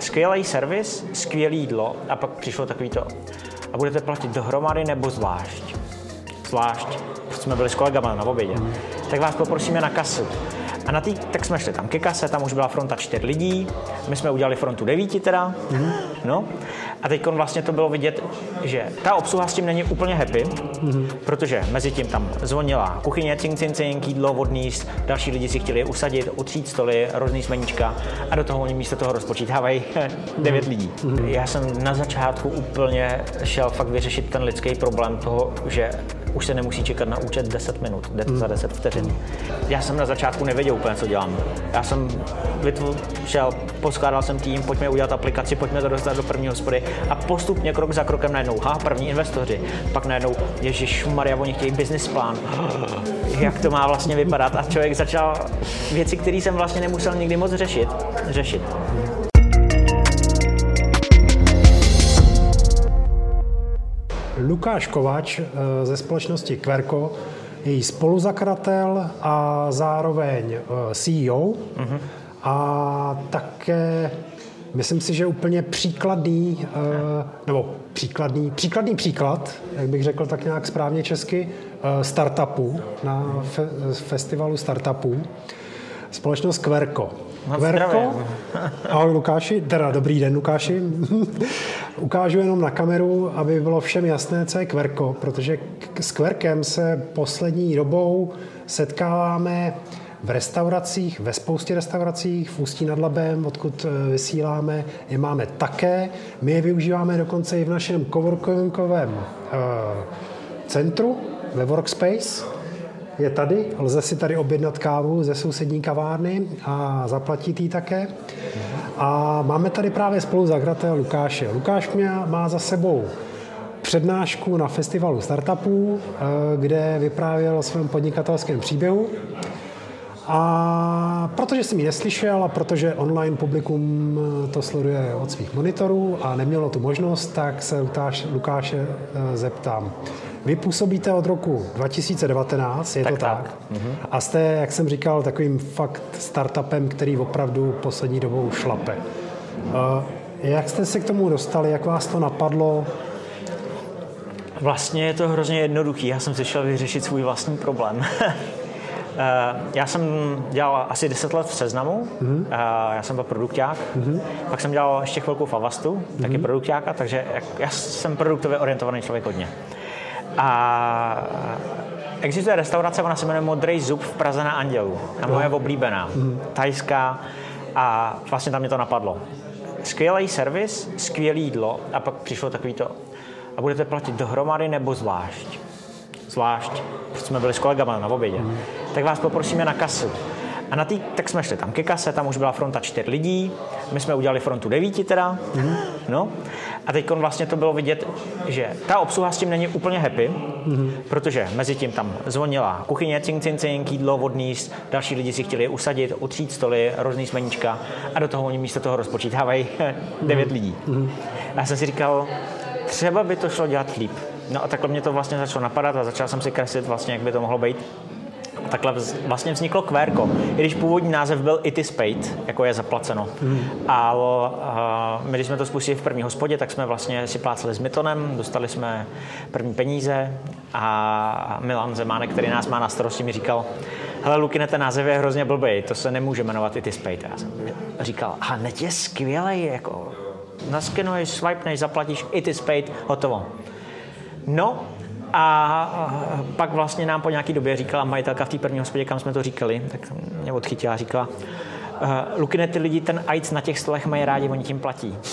skvělý servis, skvělý jídlo a pak přišlo takový to, a budete platit dohromady nebo zvlášť? Zvlášť, jsme byli s kolegama na obědě. Mm. Tak vás poprosíme na kasu. A na tý, tak jsme šli tam ke kase, tam už byla fronta čtyř lidí, my jsme udělali frontu devíti teda, mm. no. A teď vlastně to bylo vidět, že ta obsluha s tím není úplně happy, mm. protože mezi tím tam zvonila kuchyně, cink, cink, cink, jídlo, vodný, další lidi si chtěli usadit, utřít stoly, rozný smeníčka a do toho oni místo toho rozpočítávají devět mm. lidí. Mm. Já jsem na začátku úplně šel fakt vyřešit ten lidský problém toho, že už se nemusí čekat na účet 10 minut, hmm. za 10 vteřin. Já jsem na začátku nevěděl úplně, co dělám. Já jsem šel, poskládal jsem tým, pojďme udělat aplikaci, pojďme to dostat do první hospody a postupně krok za krokem najednou, ha, první investoři, pak najednou, Ježíš Maria, oni chtějí business plán, jak to má vlastně vypadat a člověk začal věci, které jsem vlastně nemusel nikdy moc řešit, řešit. Lukáš Kovač eh, ze společnosti Querco, její spoluzakladatel a zároveň eh, CEO. Mm-hmm. A také, myslím si, že úplně příkladný, eh, nebo příkladný, příkladný příklad, jak bych řekl tak nějak správně česky, startupů na festivalu startupů. Společnost Querco. Kverko. Ahoj Lukáši, teda dobrý den Lukáši. Ukážu jenom na kameru, aby bylo všem jasné, co je Kverko, protože s Kverkem se poslední dobou setkáváme v restauracích, ve spoustě restauracích, v Ústí nad Labem, odkud eh, vysíláme, je máme také. My je využíváme dokonce i v našem coworkingovém uh, centru, ve Workspace, je tady, lze si tady objednat kávu ze sousední kavárny a zaplatit ji také. A máme tady právě spolu zakladatele Lukáše. Lukáš mě má za sebou přednášku na festivalu startupů, eh, kde vyprávěl o svém podnikatelském příběhu. A protože jsem ji neslyšel a protože online publikum to sleduje od svých monitorů a nemělo tu možnost, tak se Lukáše eh, zeptám. Vy působíte od roku 2019, je tak, to tak? tak. Mhm. A jste, jak jsem říkal, takovým fakt startupem, který opravdu poslední dobou šlape. Uh, jak jste se k tomu dostali, jak vás to napadlo? Vlastně je to hrozně jednoduchý. Já jsem si šel vyřešit svůj vlastní problém. Eh, já jsem dělal asi 10 let v Seznamu, mm-hmm. já jsem byl produkták, mm-hmm. pak jsem dělal ještě chvilku v Avastu, mm-hmm. taky produktáka, takže já jsem produktově orientovaný člověk hodně. A existuje restaurace, ona se jmenuje Modrý zub v Praze na Andělu. A moje oblíbená, mm. tajská. A vlastně tam mě to napadlo. Skvělý servis, skvělé jídlo a pak přišlo takový to, a budete platit dohromady nebo zvlášť? Zvlášť, protože jsme byli s kolegama na obědě. Mm. Tak vás poprosíme na kasu. A na tý, tak jsme šli tam ke kase, tam už byla fronta čtyř lidí, my jsme udělali frontu devíti teda, mm-hmm. no. A teď vlastně to bylo vidět, že ta obsluha s tím není úplně happy, mm-hmm. protože mezi tím tam zvonila kuchyně, cink, cink, cink, jídlo, vodný, další lidi si chtěli usadit, utřít stoly, rozný smeníčka a do toho oni místo toho rozpočítávají devět mm-hmm. lidí. Mm-hmm. A já jsem si říkal, třeba by to šlo dělat líp. No a takhle mě to vlastně začalo napadat a začal jsem si kreslit vlastně, jak by to mohlo být takhle vlastně vzniklo Querco. I když původní název byl It is paid, jako je zaplaceno. Mm. Ale uh, my, když jsme to spustili v první hospodě, tak jsme vlastně si pláceli s Mitonem, dostali jsme první peníze a Milan Zemánek, který nás má na starosti, mi říkal, hele Lukine, ten název je hrozně blbý, to se nemůže jmenovat It is paid. Já jsem říkal, a net je skvělý, jako naskenuješ, swipeneš, zaplatíš, It is paid, hotovo. No, a pak vlastně nám po nějaké době říkala majitelka v té první hospodě, kam jsme to říkali, tak mě odchytila a říkala, uh, Lukine, ty lidi ten AIDS na těch stolech mají rádi, oni tím platí.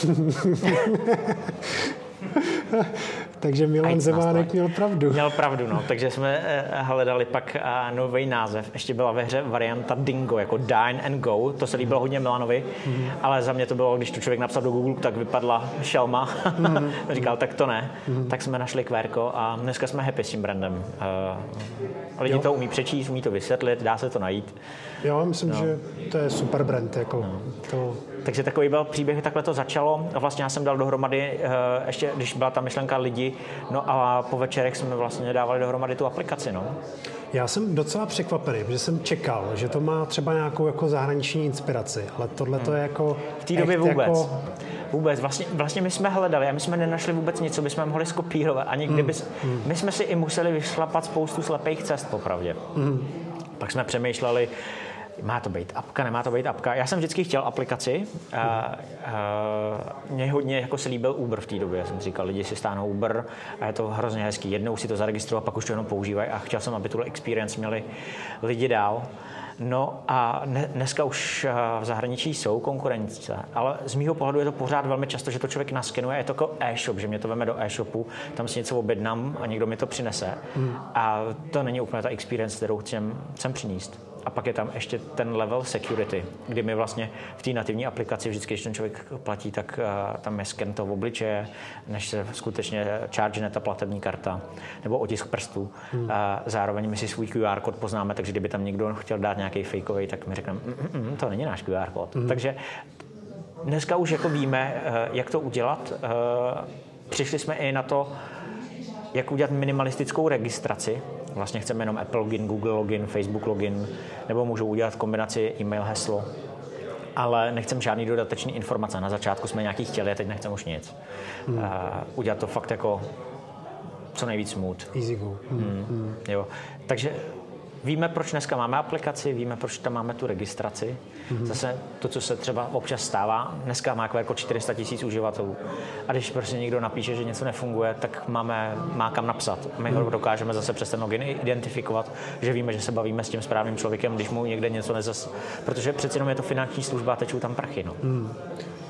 takže Milan Zemánek měl pravdu. Měl pravdu, no. Takže jsme eh, hledali pak eh, nový název. Ještě byla ve hře varianta Dingo, jako Dine and Go. To se líbilo hodně Milanovi, mm-hmm. ale za mě to bylo, když to člověk napsal do Google, tak vypadla šelma. Mm-hmm. Říkal, tak to ne. Mm-hmm. Tak jsme našli Querco a dneska jsme happy s tím brandem. Uh, lidi jo. to umí přečíst, umí to vysvětlit, dá se to najít. Já myslím, no. že to je super brand. Jako no. to Takže takový byl příběh, takhle to začalo. A vlastně já jsem dal dohromady, eh, ještě když byla ta myšlenka lidi, no a po večerech jsme vlastně dávali dohromady tu aplikaci. No. Já jsem docela překvapený, protože jsem čekal, že to má třeba nějakou jako zahraniční inspiraci, ale tohle to je jako... V té době vůbec. Jako... Vůbec. Vlastně, vlastně my jsme hledali a my jsme nenašli vůbec nic, co bychom mohli skopírovat. Ani kdyby... Mm. My jsme si i museli vyšlapat spoustu slepých cest, popravdě. Mm. Pak jsme přemýšleli, má to být apka, nemá to být apka. Já jsem vždycky chtěl aplikaci. A, a, mě hodně jako se líbil Uber v té době. Já jsem říkal, lidi si stáhnou Uber a je to hrozně hezký. Jednou si to zaregistrují, pak už to jenom používají a chtěl jsem, aby tuhle experience měli lidi dál. No a dneska už v zahraničí jsou konkurence, ale z mýho pohledu je to pořád velmi často, že to člověk naskenuje, je to jako e-shop, že mě to veme do e-shopu, tam si něco objednám a někdo mi to přinese. Hmm. A to není úplně ta experience, kterou chcem, chcem přinést. A pak je tam ještě ten level security, kdy my vlastně v té nativní aplikaci vždycky, když ten člověk platí, tak uh, tam je sken toho obličeje, než se skutečně charge ta platební karta nebo otisk prstů. Hmm. Uh, zároveň my si svůj QR kód poznáme, takže kdyby tam někdo chtěl dát nějaký fakeový, tak my řekneme, mm, mm, mm, to není náš QR kód. Hmm. Takže dneska už jako víme, uh, jak to udělat. Uh, přišli jsme i na to, jak udělat minimalistickou registraci, Vlastně chceme jenom Apple login, Google login, Facebook login, nebo můžu udělat kombinaci e-mail, heslo. Ale nechcem žádný dodatečný informace. Na začátku jsme nějaký chtěli, a teď nechcem už nic. Hmm. Uh, udělat to fakt jako co nejvíc smooth. Easy go. Hmm. Hmm. Hmm. Jo. Takže Víme, proč dneska máme aplikaci, víme, proč tam máme tu registraci. Mm-hmm. Zase to, co se třeba občas stává, dneska má jako 400 tisíc uživatelů. A když prostě někdo napíše, že něco nefunguje, tak máme, má kam napsat. My ho mhm. dokážeme zase přes ten login identifikovat, že víme, že se bavíme s tím správným člověkem, když mu někde něco nezas... Protože přeci jenom je to finanční služba a tečou tam prachy. No. Mm.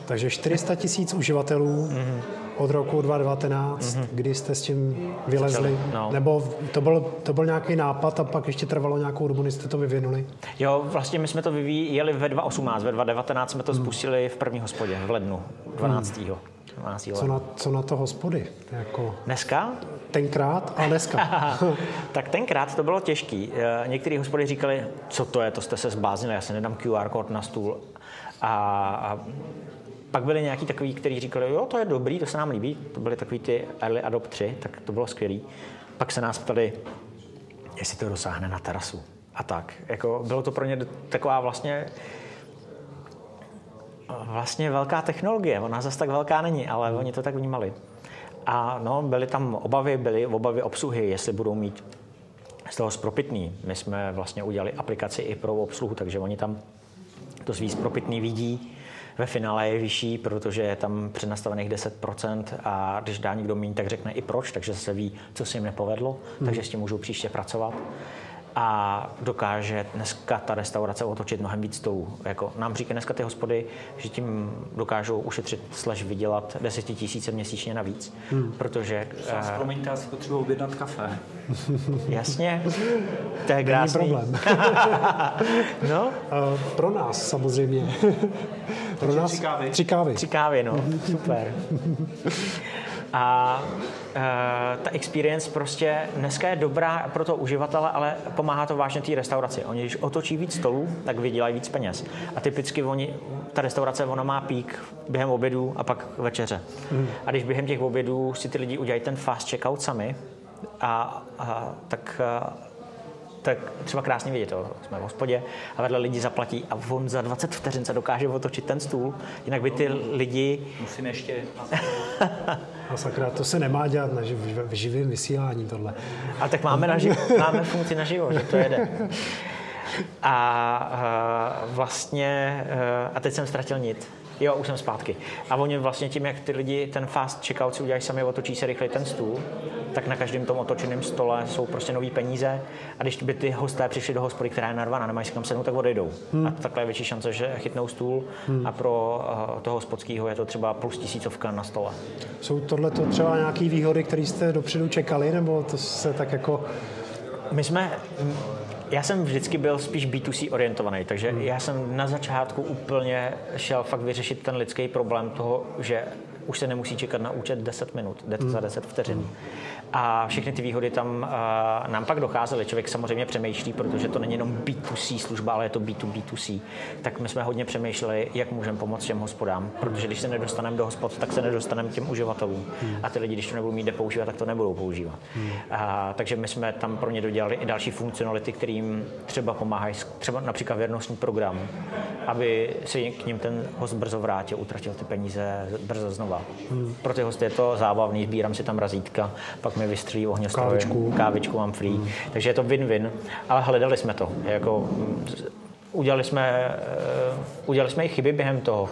Takže 400 tisíc uživatelů mm-hmm. od roku 2019, mm-hmm. kdy jste s tím vylezli? No. Nebo to byl, to byl nějaký nápad a pak ještě trvalo nějakou dobu, než jste to vyvinuli? Jo, vlastně my jsme to vyvíjeli ve 2018, ve 2019 jsme to mm. spustili v první hospodě, v lednu 12. Mm. 12. Co na, co na to hospody? Jako... Dneska? Tenkrát a dneska. tak tenkrát to bylo těžký. Eh, některé hospody říkali, co to je, to jste se zbáznili, já si nedám QR kód na stůl. A, a pak byli nějaký takový, kteří říkali, jo, to je dobrý, to se nám líbí. To byly takový ty early adoptři, tak to bylo skvělý. Pak se nás ptali, jestli to dosáhne na terasu. A tak. Jako, bylo to pro ně taková vlastně vlastně velká technologie. Ona zase tak velká není, ale oni to tak vnímali. A no, byly tam obavy, byly obavy obsluhy, jestli budou mít z toho spropitný. My jsme vlastně udělali aplikaci i pro obsluhu, takže oni tam to svý spropitný vidí, ve finále je vyšší, protože je tam přednastavených 10% a když dá někdo méně, tak řekne i proč, takže se ví, co se jim nepovedlo, hmm. takže s tím můžou příště pracovat a dokáže dneska ta restaurace otočit mnohem víc tou. Jako nám říkají dneska ty hospody, že tím dokážou ušetřit slash vydělat tisíce měsíčně navíc, hmm. protože... Uh, promiňte, asi potřebuji objednat kafe. Jasně, to je krásný. problém. no? Uh, pro nás samozřejmě. pro nás tři kávy. Tři kávy. Tři kávy, no, super. A uh, ta experience prostě dneska je dobrá pro toho uživatele, ale pomáhá to vážně té restauraci. Oni, když otočí víc stolů, tak vydělají víc peněz. A typicky oni, ta restaurace, ona má pík během obědu a pak večeře. Mm. A když během těch obědů si ty lidi udělají ten fast checkout sami, a, a tak tak třeba krásně vidět, jo. jsme v hospodě a vedle lidi zaplatí a on za 20 vteřin se dokáže otočit ten stůl, jinak by ty lidi... Musím ještě... A sakra, to se nemá dělat na živ, v živém vysílání tohle. A tak máme, na živ, máme funkci na živo, že to jede. A, a vlastně, a teď jsem ztratil nit. Jo, už jsem zpátky. A oni vlastně tím, jak ty lidi ten fast checkout si udělají sami, otočí se rychle ten stůl, tak na každém tom otočeném stole jsou prostě nové peníze a když by ty hosté přišli do hospody, která je narvaná, nemají si kam sednout, tak odejdou. Hmm. A takhle je větší šance, že chytnou stůl hmm. a pro uh, toho hospodského je to třeba plus tisícovka na stole. Jsou tohle to třeba nějaké výhody, které jste dopředu čekali, nebo to se tak jako... My jsme, já jsem vždycky byl spíš B2C orientovaný, takže hmm. já jsem na začátku úplně šel fakt vyřešit ten lidský problém toho, že už se nemusí čekat na účet 10 minut, jde to za 10 vteřin. A všechny ty výhody tam uh, nám pak docházely. Člověk samozřejmě přemýšlí, protože to není jenom B2C služba, ale je to B2B2C. Tak my jsme hodně přemýšleli, jak můžeme pomoct těm hospodám, protože když se nedostaneme do hospod, tak se nedostaneme těm uživatelům. A ty lidi, když to nebudou mít kde používat, tak to nebudou používat. A, takže my jsme tam pro ně dodělali i další funkcionality, kterým třeba pomáhají, třeba například věrnostní program, aby se k ním ten host brzo vrátil, utratil ty peníze brzo znova. Pro ty hosty je to zábavný, sbírám si tam razítka, pak mi vystřílí ohňostroj, Kávičku. kávičku mám free. Takže je to win-win, ale hledali jsme to. Jako, udělali jsme, eh, udělali jsme i chyby během toho.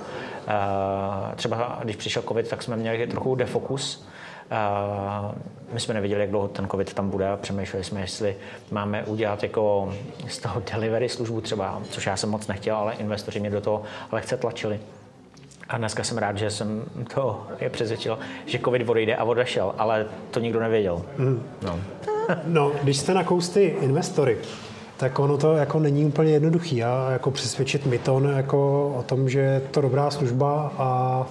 Eh, Třeba když přišel covid, tak jsme měli trochu defokus. Eh, My jsme nevěděli, jak dlouho ten covid tam bude a přemýšleli jsme, jestli máme udělat jako z toho delivery službu třeba, což já jsem moc nechtěl, ale investoři mě do toho lehce tlačili. A dneska jsem rád, že jsem to je přesvědčil, že covid odejde a odešel, ale to nikdo nevěděl. No. No, když jste nakous ty investory, tak ono to jako není úplně jednoduchý. A jako přesvědčit Myton jako o tom, že je to dobrá služba a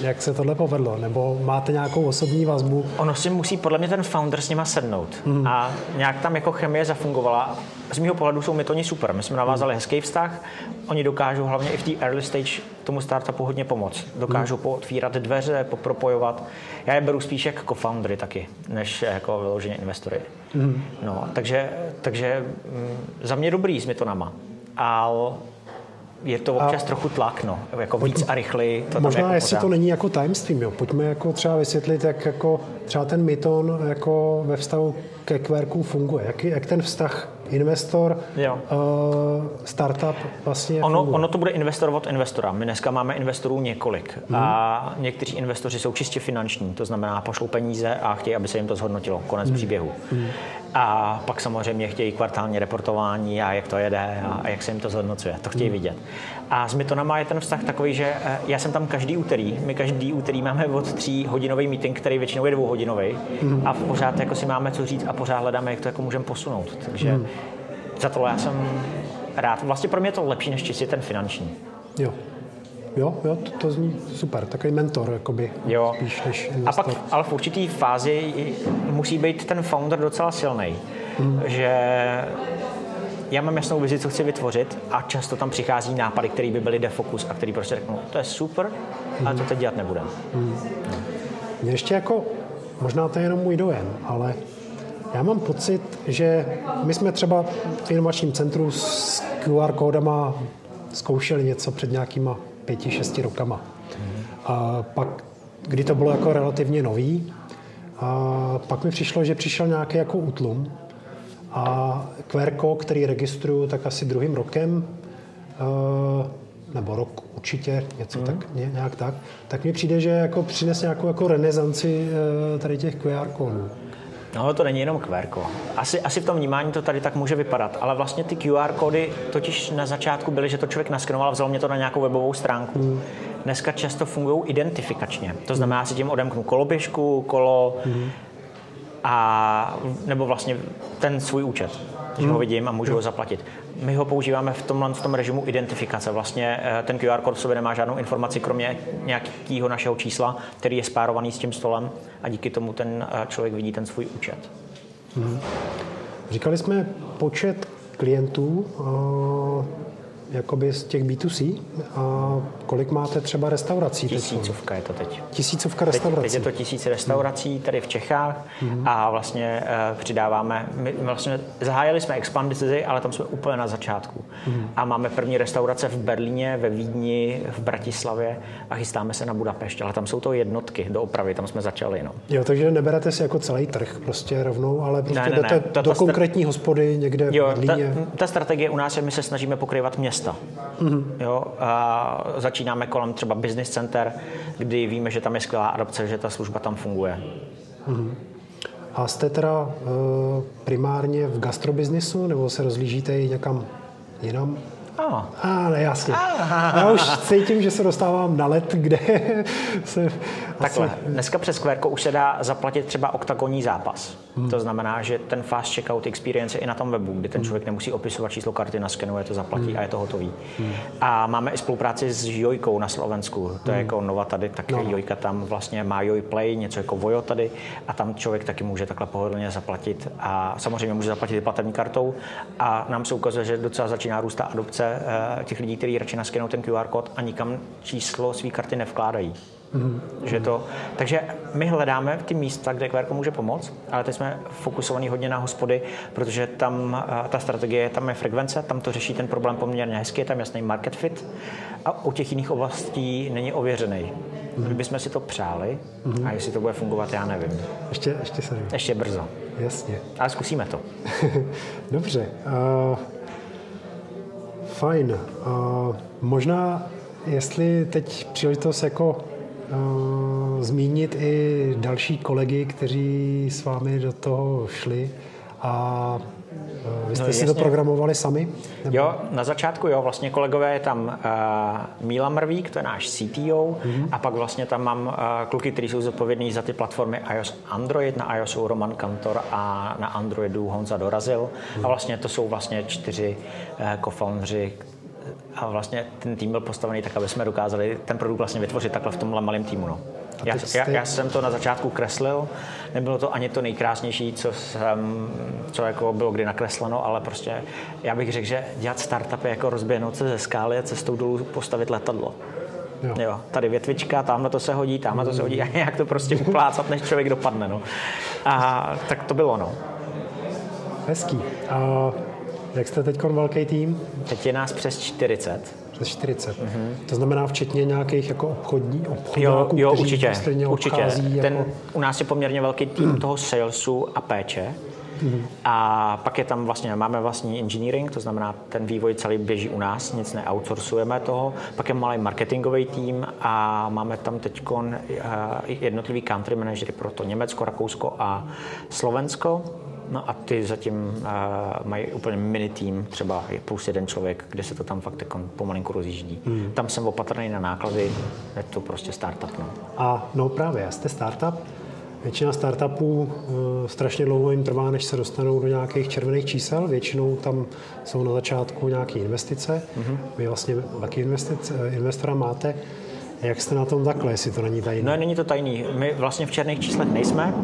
jak se tohle povedlo? Nebo máte nějakou osobní vazbu? Ono si musí podle mě ten founder s nima sednout. Mm. A nějak tam jako chemie zafungovala. Z mého pohledu jsou Mytoni super. My jsme navázali hezký vztah. Oni dokážou hlavně i v té early stage tomu startupu hodně pomoct. Dokážou mm. pootvírat dveře, popropojovat. Já je beru spíš jako co-foundery taky, než jako vyloženě investory. Mm. No, takže, takže mm, za mě dobrý s Mytonama. Ale je to občas a trochu tlak, no. Jako víc a rychleji. To Možná, jako jestli pořád. to není jako timestream, jo. Pojďme jako třeba vysvětlit, jak jako třeba ten Myton jako ve vztahu ke QRku funguje. Jak, jak ten vztah investor, Jo. Uh, startup vlastně Ono, funguje. ono to bude investor od investora. My dneska máme investorů několik Mhm. a někteří investoři jsou čistě finanční, to znamená pošlou peníze a chtějí, aby se jim to zhodnotilo, konec Mhm. příběhu. A pak samozřejmě chtějí kvartální reportování a jak to jede a, a jak se jim to zhodnocuje. To chtějí vidět. A s Mytonama je ten vztah takový, že eh, já jsem tam každý úterý. My každý úterý máme od tří hodinový meeting, který většinou je dvouhodinový Mhm. a pořád jako si máme co říct a pořád hledáme, jak to jako můžeme posunout. Takže Mhm. za to já jsem rád. Vlastně pro mě je to lepší než čistě ten finanční. Jo. Jo, jo, to, to zní super. Takový mentor, jakoby, Jo. spíš než A investor. pak, ale v určitý fázi musí být ten founder docela silný, Hmm. že já mám jasnou vizi, co chci vytvořit a často tam přichází nápady, které by byly defokus a který prostě řeknou, to je super, ale to teď dělat nebudeme. Mě ještě jako, možná to je jenom můj dojem, ale já mám pocit, že my jsme třeba v inovačním centru s QR kódama zkoušeli něco před nějakýma pěti, šesti rokama. A pak, kdy to bylo jako relativně nový, a pak mi přišlo, že přišel nějaký jako útlum a QR kód, který registruju tak asi druhým rokem, nebo rok určitě, něco mm. tak, ně- nějak tak, tak mi přijde, že jako přines nějakou jako renesanci eh, tady těch QR kódů. No, to není jenom QR. Asi, asi v tom vnímání to tady tak může vypadat, ale vlastně ty QR kódy totiž na začátku byly, že to člověk naskenoval a vzal mě to na nějakou webovou stránku. Hmm. Dneska často fungují identifikačně. To znamená, já si tím odemknu koloběžku, kolo Hmm. a nebo vlastně ten svůj účet, že Hmm. ho vidím a můžu ho zaplatit. My ho používáme v tomhle v tom režimu identifikace. Vlastně eh, ten QR kód v sobě nemá žádnou informaci, kromě nějakého našeho čísla, který je spárovaný s tím stolem a díky tomu ten eh, člověk vidí ten svůj účet. Říkali jsme počet klientů, eh, jakoby z těch B2C, a kolik máte třeba restaurací? teď? Tisícovka je to teď. Tisícovka Teď, restaurací. teď je to tisíc restaurací tady v Čechách a vlastně uh, přidáváme, my vlastně zahájili jsme expandici, ale tam jsme úplně na začátku. A máme první restaurace v Berlíně, ve Vídni, v Bratislavě a chystáme se na Budapešť, ale tam jsou to jednotky do opravy, tam jsme začali. No. Jo, takže neberete si jako celý trh prostě rovnou, ale prostě Ne, ne, ne. jdete Ta- do ta- konkrétní hospody někde Jo, v ta, Berlíně. ta strategie u nás je, my se snažíme pokrývat města. Mm-hmm. Jo, a začínáme kolem třeba business center, kdy víme, že tam je skvělá adopce, že ta služba tam funguje. A jste teda uh, primárně v gastrobiznisu, nebo se rozlížíte i někam jinam? Ano. A ne, jasně. Já už cítím, že se dostávám na let, kde se Takhle, asi... dneska přes Querko už se dá zaplatit třeba oktagonní zápas. Hmm. To znamená, že ten fast checkout experience je i na tom webu, kdy ten člověk nemusí opisovat číslo karty, naskenuje to, zaplatí hmm. a je to hotový. Hmm. A máme i spolupráci s Jojkou na Slovensku. To je hmm. jako Nova tady, tak no. Jojka tam vlastně má Joj Play, něco jako Vojo tady a tam člověk taky může takhle pohodlně zaplatit a samozřejmě může zaplatit i platební kartou a nám se ukazuje, že docela začíná růst ta adopce eh, těch lidí, kteří radši naskenou ten QR kód a nikam číslo své karty nevkládají. Mm-hmm. Že to, takže my hledáme ty místa, kde QR může pomoct, ale teď jsme fokusovaní hodně na hospody, protože tam ta strategie, tam je frekvence, tam to řeší ten problém poměrně hezky, je tam jasný market fit a u těch jiných oblastí není ověřený. Mm-hmm. Kdybychom si to přáli mm-hmm. a jestli to bude fungovat, já nevím. Ještě, ještě se Ještě brzo. Jasně. Ale zkusíme to. Dobře. Uh, fajn. Uh, možná, jestli teď příležitost jako zmínit i další kolegy, kteří s vámi do toho šli a uh, vy jste no, si jasně. to programovali sami? Nebo? Jo, na začátku jo, vlastně kolegové je tam uh, Míla Mrvík, to je náš CTO, mm-hmm. a pak vlastně tam mám uh, kluky, kteří jsou zodpovědní za ty platformy iOS Android, na iOSu Roman Kantor a na Androidu Honza Dorazil. Mm-hmm. A vlastně to jsou vlastně čtyři uh, co-foundři, a vlastně ten tým byl postavený tak, aby jsme dokázali ten produkt vlastně vytvořit takhle v tomhle malém týmu. No. Já, já, já, jsem to na začátku kreslil, nebylo to ani to nejkrásnější, co, jsem, co jako bylo kdy nakresleno, ale prostě já bych řekl, že dělat startupy jako rozběhnout se ze skály a cestou dolů postavit letadlo. Jo. jo. tady větvička, tamhle to se hodí, tamhle to se hodí a jak to prostě uplácat, než člověk dopadne. No. A tak to bylo, no. Hezký. A jak jste teď velký tým? Teď je nás přes 40. Přes 40. Mm-hmm. To znamená včetně nějakých jako obchodní, obchodníků, jo, jo, určitě, určitě. Ten, jako... U nás je poměrně velký tým toho salesu a péče. Mm-hmm. A pak je tam vlastně, máme vlastní engineering, to znamená, ten vývoj celý běží u nás, nic neoutsourcujeme toho. Pak je malý marketingový tým a máme tam teď eh, jednotlivý country managery pro to Německo, Rakousko a Slovensko. No a ty zatím uh, mají úplně mini tým, třeba plus jeden člověk, kde se to tam fakt jako pomalinku rozjíždí. Hmm. Tam jsem opatrný na náklady, je to prostě startup. No. A no právě, jste startup, Většina startupů uh, strašně dlouho jim trvá, než se dostanou do nějakých červených čísel. Většinou tam jsou na začátku nějaké investice. Mm-hmm. Vy vlastně taky investic, eh, investora máte. Jak jste na tom takhle, jestli to není tajný? No, není to tajný. My vlastně v černých číslech nejsme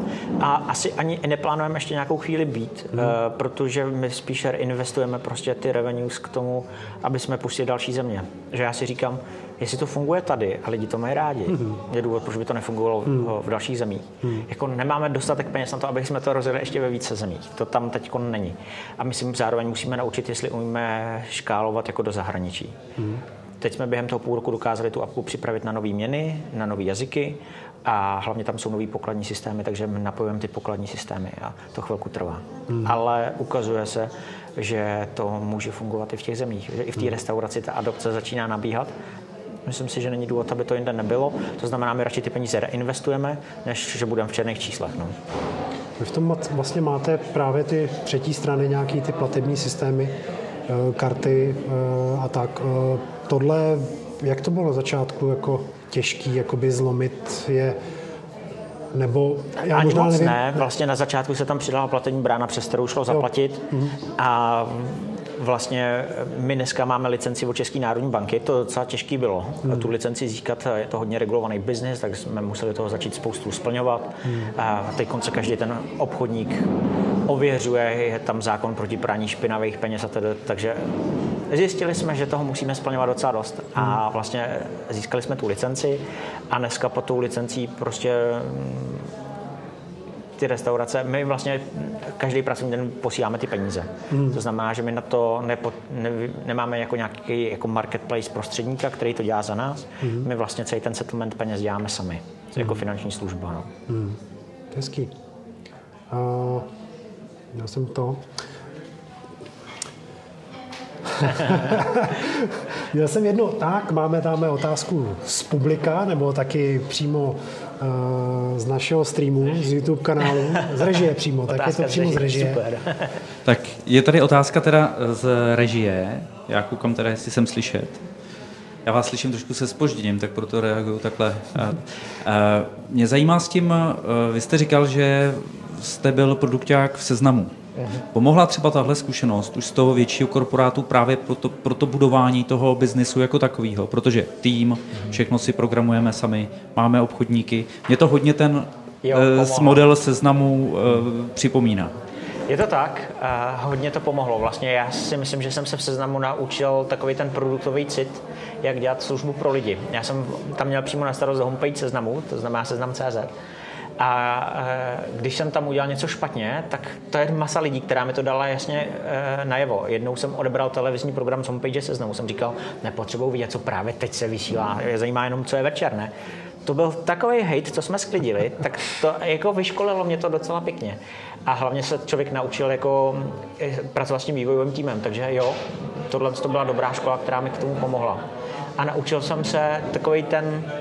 a asi ani neplánujeme ještě nějakou chvíli být, hmm. protože my spíše investujeme prostě ty revenues k tomu, aby jsme pustili další země. Že já si říkám, jestli to funguje tady a lidi to mají rádi, hmm. je důvod, proč by to nefungovalo hmm. v dalších zemích. Hmm. Jako nemáme dostatek peněz na to, aby jsme to rozjeli ještě ve více zemích. To tam teď není. A myslím, zároveň musíme naučit, jestli umíme škálovat jako do zahraničí. Hmm. Teď jsme během toho půl roku dokázali tu apku připravit na nové měny, na nové jazyky a hlavně tam jsou nové pokladní systémy, takže napojujeme ty pokladní systémy a to chvilku trvá. Hmm. Ale ukazuje se, že to může fungovat i v těch zemích, že i v té hmm. restauraci ta adopce začíná nabíhat. Myslím si, že není důvod, aby to jinde nebylo. To znamená, my radši ty peníze reinvestujeme, než že budeme v černých číslech. No. Vy v tom vlastně máte právě ty třetí strany, nějaký ty platební systémy, eh, karty eh, a tak. Tohle, jak to bylo na začátku jako těžký jakoby zlomit je nebo já Ani možná moc nevím. ne, vlastně na začátku se tam přidala platení brána, přes kterou šlo zaplatit jo. Mhm. a vlastně my dneska máme licenci od České národní banky, to docela těžký bylo. Hmm. Tu licenci získat, je to hodně regulovaný biznis, tak jsme museli toho začít spoustu splňovat. Hmm. A teď konce každý ten obchodník ověřuje, je tam zákon proti praní špinavých peněz a tedy, takže zjistili jsme, že toho musíme splňovat docela dost a hmm. vlastně získali jsme tu licenci a dneska po tou licencí prostě ty restaurace, my vlastně každý pracovní den posíláme ty peníze. Hmm. To znamená, že my na to nepo, ne, nemáme jako nějaký jako marketplace prostředníka, který to dělá za nás. Hmm. My vlastně celý ten settlement peněz děláme sami. Jako hmm. jako finanční služba. No. Hmm. Hezký. Uh, já jsem to. Měl jsem jednu, tak máme tam otázku z publika, nebo taky přímo uh, z našeho streamu, z YouTube kanálu, z režie přímo, tak je to přímo z režie. Super. tak je tady otázka teda z režie, já koukám teda, jestli jsem slyšet. Já vás slyším trošku se spožděním, tak proto reaguju takhle. Mě zajímá s tím, vy jste říkal, že jste byl produkták v seznamu. Pomohla třeba tahle zkušenost už z toho většího korporátu právě pro to, pro to budování toho biznisu jako takového, protože tým, všechno si programujeme sami, máme obchodníky. Mě to hodně ten Jo, eh, model seznamu eh, připomíná. Je to tak, a hodně to pomohlo. Vlastně já si myslím, že jsem se v seznamu naučil takový ten produktový cit, jak dělat službu pro lidi. Já jsem tam měl přímo na starost homepage seznamu, to znamená seznam.cz. A eh, když jsem tam udělal něco špatně, tak to je masa lidí, která mi to dala jasně eh, najevo. Jednou jsem odebral televizní program z homepage seznamu, jsem říkal, nepotřebuji vidět, co právě teď se vysílá, je zajímá jenom, co je večer, ne? To byl takový hate, co jsme sklidili, tak to jako vyškolilo mě to docela pěkně. A hlavně se člověk naučil jako eh, pracovat s tím vývojovým týmem, takže jo, tohle to byla dobrá škola, která mi k tomu pomohla. A naučil jsem se takový ten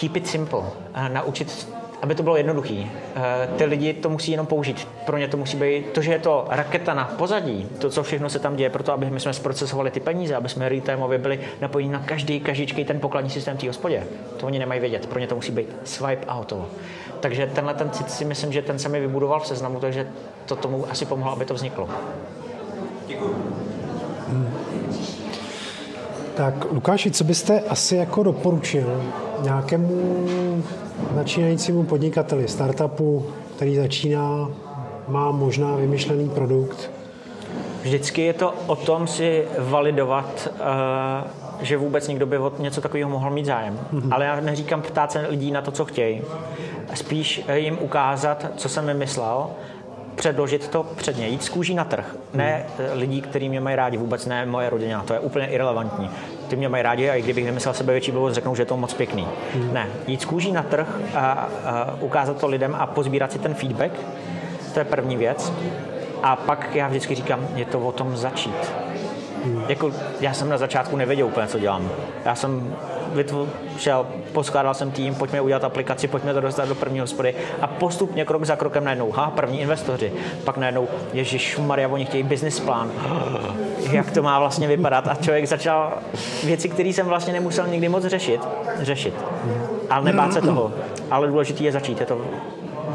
keep it simple. A naučit, aby to bylo jednoduchý. Eh, Ty lidi to musí jenom použít. Pro ně to musí být to, že je to raketa na pozadí, to, co všechno se tam děje, proto aby my jsme zprocesovali ty peníze, aby jsme retailově byli napojeni na každý, každýčkej ten pokladní systém té hospodě. To oni nemají vědět, pro ně to musí být swipe a hotovo. Takže tenhle ten cit si myslím, že ten se mi vybudoval v seznamu, takže to tomu asi pomohlo, aby to vzniklo. Tak Lukáši, co byste asi jako doporučil nějakému začínajícímu podnikateli, startupu, který začíná, má možná vymyšlený produkt, Vždycky je to o tom si validovat, eh, že vůbec někdo by o něco takového mohl mít zájem. Ale já neříkám ptát se lidí na to, co chtějí. Spíš jim ukázat, co jsem vymyslel, předložit to před ně, jít z kůží na trh. Ne eh, lidí, kteří mě mají rádi, vůbec ne moje rodina, to je úplně irrelevantní. Ty mě mají rádi a i kdybych vymyslel sebe větší blbost, řeknou, že je to moc pěkný. Ne, jít z kůží na trh a, a ukázat to lidem a pozbírat si ten feedback, to je první věc. A pak já vždycky říkám, je to o tom začít. Jako, já jsem na začátku nevěděl úplně, co dělám. Já jsem vytvo- šel, poskládal jsem tým, pojďme udělat aplikaci, pojďme to dostat do první hospody a postupně krok za krokem najednou, ha, první investoři, pak najednou, Ježíš Maria, oni chtějí business plán, jak to má vlastně vypadat a člověk začal věci, které jsem vlastně nemusel nikdy moc řešit, řešit. Ale nebát se toho. Ale důležité je začít, je to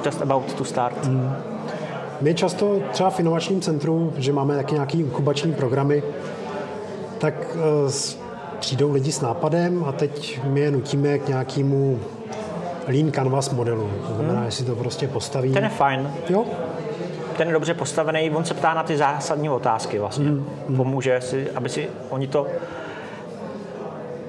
just about to start. My často třeba v inovačním centru, že máme taky nějaký inkubační programy, tak eh, přijdou lidi s nápadem a teď my je nutíme k nějakému lean canvas modelu. To znamená, jestli to prostě postaví. Ten je fajn, Jo, ten je dobře postavený, on se ptá na ty zásadní otázky vlastně. Pomůže si, aby si oni to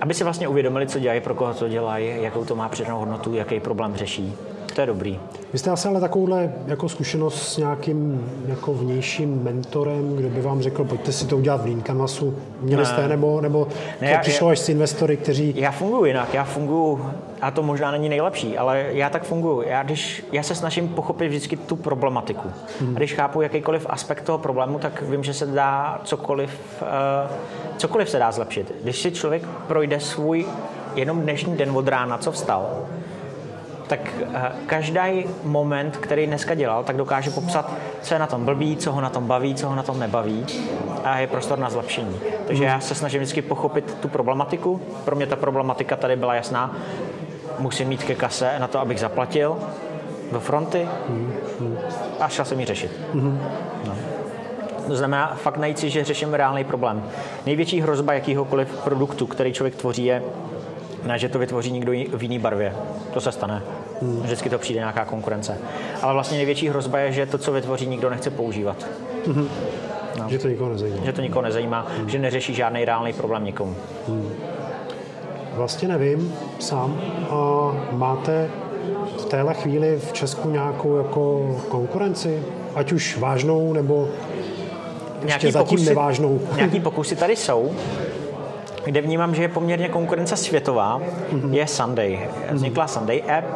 aby si vlastně uvědomili, co dělají, pro koho to dělají, jakou to má přidanou hodnotu, jaký problém řeší. To je dobrý. Vy jste asi ale takovouhle jako zkušenost s nějakým jako vnějším mentorem, kdo by vám řekl, pojďte si to udělat v Lean Canvasu. Měli Ne. jste, nebo, nebo Ne, to já- přišlo až s investory, kteří... Já funguji jinak, já funguji, a to možná není nejlepší, ale já tak funguji. Já, když, já se snažím pochopit vždycky tu problematiku. A když chápu jakýkoliv aspekt toho problému, tak vím, že se dá cokoliv, uh, cokoliv se dá zlepšit. Když si člověk projde svůj jenom dnešní den od rána, co vstal, tak uh, každý moment, který dneska dělal, tak dokáže popsat, co je na tom blbý, co ho na tom baví, co ho na tom nebaví a je prostor na zlepšení. Takže já se snažím vždycky pochopit tu problematiku. Pro mě ta problematika tady byla jasná. Musím mít ke kase na to, abych zaplatil do fronty a šel jsem ji řešit. No. To znamená fakt najít si, že řeším reálný problém. Největší hrozba jakýhokoliv produktu, který člověk tvoří, je, ne, že to vytvoří někdo v jiný barvě. To se stane. Vždycky to přijde nějaká konkurence. Ale vlastně největší hrozba je, že to, co vytvoří, nikdo nechce používat. Že to nikoho nezajímá. Že to nikoho nezajímá, že neřeší žádný reálný problém nikomu. Vlastně nevím sám. A máte v téhle chvíli v Česku nějakou jako konkurenci? Ať už vážnou, nebo ještě zatím nevážnou. nějaký pokusy tady jsou, kde vnímám, že je poměrně konkurence světová, je Sunday. Vznikla Sunday app,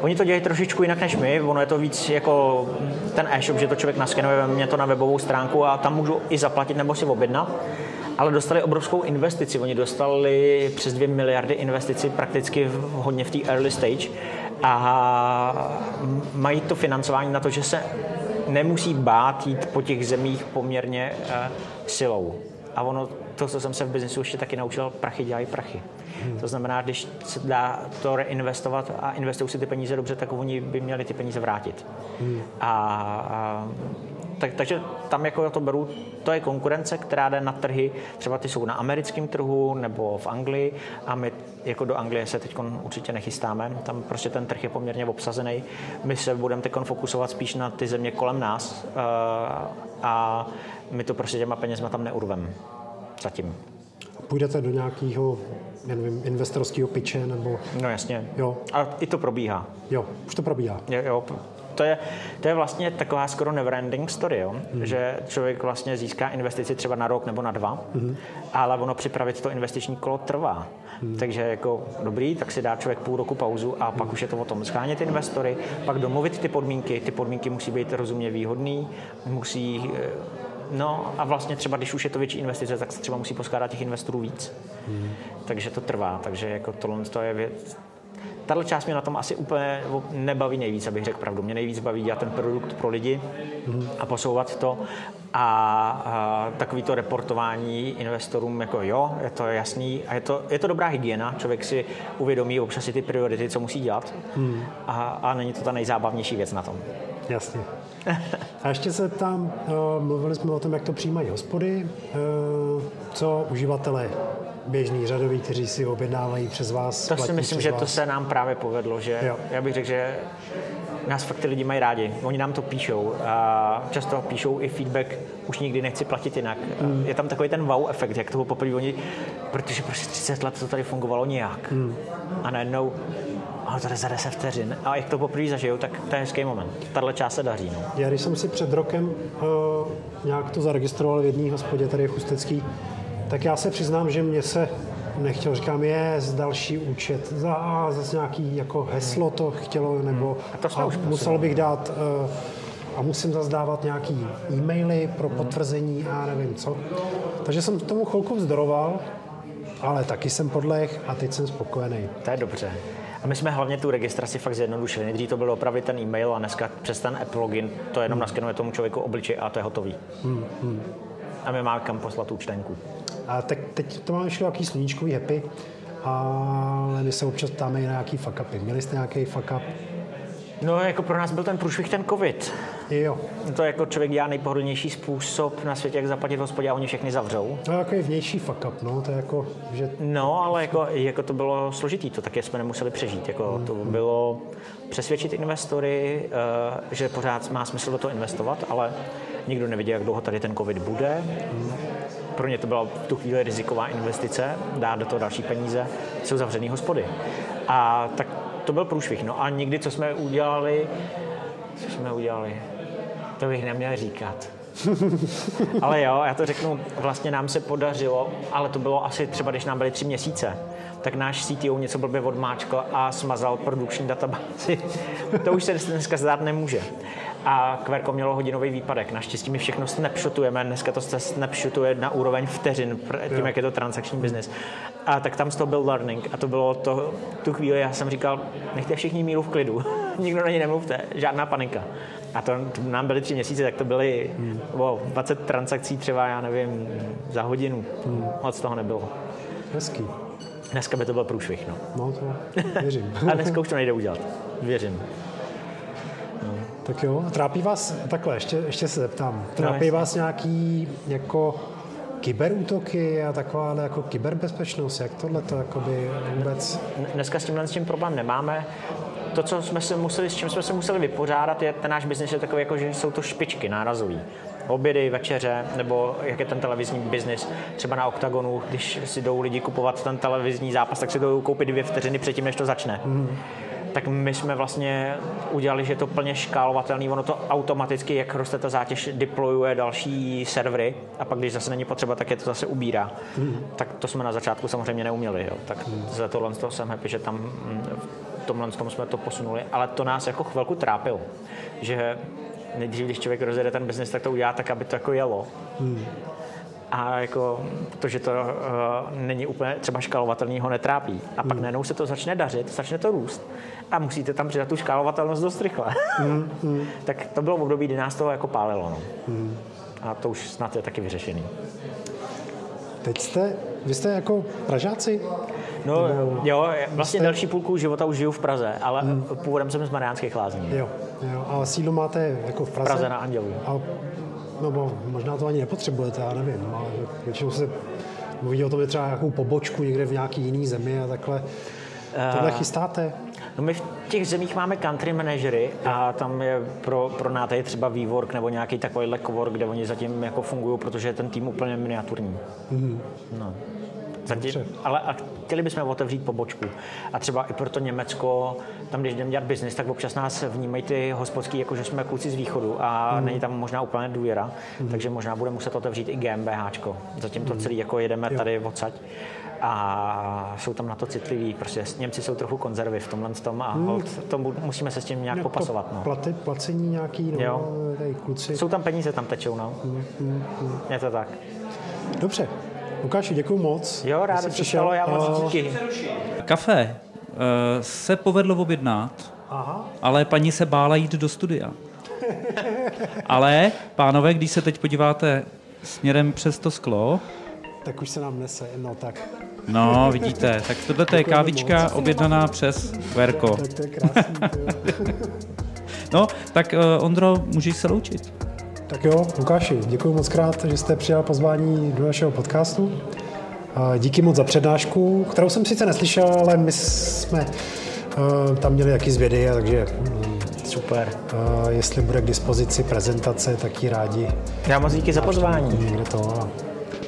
Oni to dělají trošičku jinak než my, ono je to víc jako ten e-shop, že to člověk naskenuje mě to na webovou stránku a tam můžu i zaplatit nebo si objednat. Ale dostali obrovskou investici. Oni dostali přes 2 miliardy investici prakticky v, hodně v té early stage a mají to financování na to, že se nemusí bát jít po těch zemích poměrně uh, silou. A ono, to, co jsem se v biznesu ještě taky naučil, prachy dělají prachy. Hmm. To znamená, když se dá to reinvestovat a investují si ty peníze dobře, tak oni by měli ty peníze vrátit. Hmm. A, a tak, takže tam jako to beru, to je konkurence, která jde na trhy, třeba ty jsou na americkém trhu nebo v Anglii a my jako do Anglie se teď určitě nechystáme, tam prostě ten trh je poměrně obsazený. My se budeme teď fokusovat spíš na ty země kolem nás uh, a my to prostě těma penězma tam neurveme zatím. Půjdete do nějakého nevím, investorského piče nebo... No jasně. Jo. A i to probíhá. Jo, už to probíhá. Jo, jo to je, to je vlastně taková skoro never-ending story, jo? Mm. že člověk vlastně získá investici třeba na rok nebo na dva, mm. ale ono připravit to investiční kolo trvá. Mm. Takže jako dobrý, tak si dá člověk půl roku pauzu a pak mm. už je to o tom schánět investory, pak domluvit ty podmínky, ty podmínky musí být rozumně výhodný, musí eh, No a vlastně třeba, když už je to větší investice, tak se třeba musí poskládat těch investorů víc. Hmm. Takže to trvá. Takže jako tohle to je věc, tahle část mě na tom asi úplně nebaví nejvíc, abych řekl pravdu. Mě nejvíc baví dělat ten produkt pro lidi a posouvat to a, a takový to reportování investorům, jako jo, je to jasný a je to, je to dobrá hygiena, člověk si uvědomí občas si ty priority, co musí dělat hmm. a, a není to ta nejzábavnější věc na tom. Jasně. A ještě se tam, uh, mluvili jsme o tom, jak to přijímají hospody, uh, co uživatelé běžný řadový, kteří si objednávají přes vás. To si myslím, že vás. to se nám právě povedlo, že jo. já bych řekl, že nás fakt ty lidi mají rádi. Oni nám to píšou a často píšou i feedback, už nikdy nechci platit jinak. Mm. Je tam takový ten wow efekt, jak toho poprvé oni, protože prostě 30 let to tady fungovalo nějak. Mm. A najednou ale to jde za 10 vteřin. A jak to poprvé zažijou, tak to je hezký moment. Tahle část se daří. No. Já když jsem si před rokem uh, nějak to zaregistroval v jedné hospodě tady v Chustecký, tak já se přiznám, že mě se nechtěl, říkám, je z další účet, za, a zase nějaký jako heslo to chtělo, nebo a to a musel bych dát uh, a musím zase dávat nějaký e-maily pro potvrzení a nevím co. Takže jsem tomu chvilku vzdoroval, ale taky jsem podlech a teď jsem spokojený. To je dobře. A my jsme hlavně tu registraci fakt zjednodušili. Nejdřív to bylo opravit ten e-mail a dneska přes ten Apple login to jenom hmm. naskenuje tomu člověku obličej a to je hotový. Hmm. Hmm. A my máme kam poslat účtenku. A tak teď to máme ještě nějaký sluníčkový happy, ale my se občas ptáme i na nějaký fuck upy. Měli jste nějaký fuck up? No, jako pro nás byl ten průšvih ten covid. Jo. To jako člověk dělá nejpohodlnější způsob na světě, jak zaplatit hospodě a oni všechny zavřou. No, jako je vnější fuck up, no, to je jako, že... No, ale jako, jako to bylo složitý, to taky jsme nemuseli přežít. Jako, mm. To bylo přesvědčit investory, uh, že pořád má smysl do toho investovat, ale nikdo nevěděl, jak dlouho tady ten covid bude. Mm pro ně to byla v tu chvíli riziková investice, dát do toho další peníze, jsou zavřený hospody. A tak to byl průšvih. No a někdy, co jsme udělali, co jsme udělali, to bych neměl říkat. ale jo, já to řeknu, vlastně nám se podařilo, ale to bylo asi třeba, když nám byly tři měsíce, tak náš CTO něco blbě odmáčkl a smazal produkční databázi. to už se dneska zdát nemůže a Querco mělo hodinový výpadek. Naštěstí my všechno snapshotujeme, dneska to se snapshotuje na úroveň vteřin, tím, jak je to transakční business. A tak tam z toho byl learning a to bylo to, tu chvíli, já jsem říkal, nechte všichni míru v klidu, nikdo na ní nemluvte, žádná panika. A to, nám byly tři měsíce, tak to byly hmm. wow, 20 transakcí třeba, já nevím, za hodinu. Hmm. Moc toho nebylo. Hezký. Dneska by to byl průšvih, no. No to věřím. a dneska už to nejde udělat. Věřím. Tak jo, trápí vás, takhle, ještě, ještě se zeptám, no, trápí no, vás nějaký jako kyberútoky a taková jako kyberbezpečnost, jak tohle to jakoby vůbec? Dneska s tímhle s tím problém nemáme. To, co jsme se museli, s čím jsme se museli vypořádat, je ten náš biznis je takový, jako, že jsou to špičky nárazový obědy, večeře, nebo jak je ten televizní biznis. Třeba na OKTAGONu, když si jdou lidi kupovat ten televizní zápas, tak si jdou koupit dvě vteřiny předtím, než to začne. Mm tak my jsme vlastně udělali, že je to plně škálovatelný, ono to automaticky, jak roste ta zátěž, deployuje další servery a pak, když zase není potřeba, tak je to zase ubírá. Hmm. Tak to jsme na začátku samozřejmě neuměli, jo. tak hmm. za tohle toho jsem happy, že tam v tomhle tom jsme to posunuli, ale to nás jako chvilku trápilo, že nejdřív, když člověk rozjede ten biznis, tak to udělá tak, aby to jako jelo. Hmm a jako to, že to uh, není úplně třeba škálovatelný, ho netrápí. A pak hmm. najednou se to začne dařit, začne to růst a musíte tam přidat tu škálovatelnost dost rychle. Hmm. Hmm. tak to bylo v období, kdy nás to jako pálilo. No. Hmm. A to už snad je taky vyřešený. Teď jste, vy jste jako Pražáci? No jo, vlastně další půlku života už žiju v Praze, ale hmm. původem jsem z Mariánských lázní. Jo, jo. A sídlo máte jako v Praze? Praze na Andělu. A, no bo možná to ani nepotřebujete, já nevím, ale většinou se mluví o tom, že třeba nějakou pobočku někde v nějaký jiný zemi a takhle. Tohle chystáte? No my v těch zemích máme country manažery a tam je pro, pro nás je třeba vývork nebo nějaký takovýhle cowork, kde oni zatím jako fungují, protože je ten tým úplně miniaturní. Mm-hmm. No. Zatím, ale a chtěli bychom otevřít pobočku. A třeba i pro to Německo, tam když jdeme dělat biznis, tak občas nás vnímají ty hospodský, jako že jsme kluci z východu a mm. není tam možná úplně důvěra, mm. takže možná bude muset otevřít i GmbHčko. Zatím to celý jako jedeme jo. tady odsaď a jsou tam na to citliví. Prostě Němci jsou trochu konzervy v tomhle tom a hmm. to musíme se s tím nějak jako popasovat. No. Platy, placení nějaký, no, jo. tady kluci. Jsou tam peníze, tam tečou, no. Hmm, hmm, hmm. Je to tak. Dobře. Lukáši, děkuji moc. Jo, rád se stalo, já moc díky. Kafe uh, se povedlo objednat, Aha. ale paní se bála jít do studia. ale, pánové, když se teď podíváte směrem přes to sklo, tak už se nám nese, no tak. No, vidíte, tak tohle je kávička moc. objednaná přes Verko. Tak to je krásný, No, tak uh, Ondro, můžeš se loučit. Tak jo, Lukáši, děkuji moc krát, že jste přijal pozvání do našeho podcastu. Díky moc za přednášku, kterou jsem sice neslyšel, ale my jsme uh, tam měli jaký zvědy, takže mm, Super. Uh, jestli bude k dispozici prezentace, tak ji rádi. Já moc díky za pozvání. Někde to.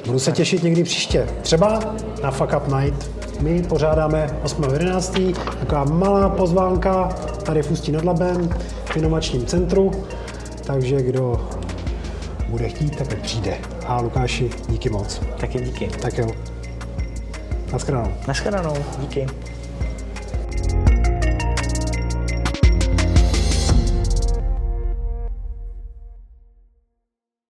Budu se těšit někdy příště. Třeba na Fuck Up Night. My pořádáme 8.11. Taková malá pozvánka tady v Ústí nad Labem v inovačním centru. Takže kdo bude chtít, tak přijde. A Lukáši, díky moc. Taky díky. Tak jo. Naschledanou. Naschledanou, díky.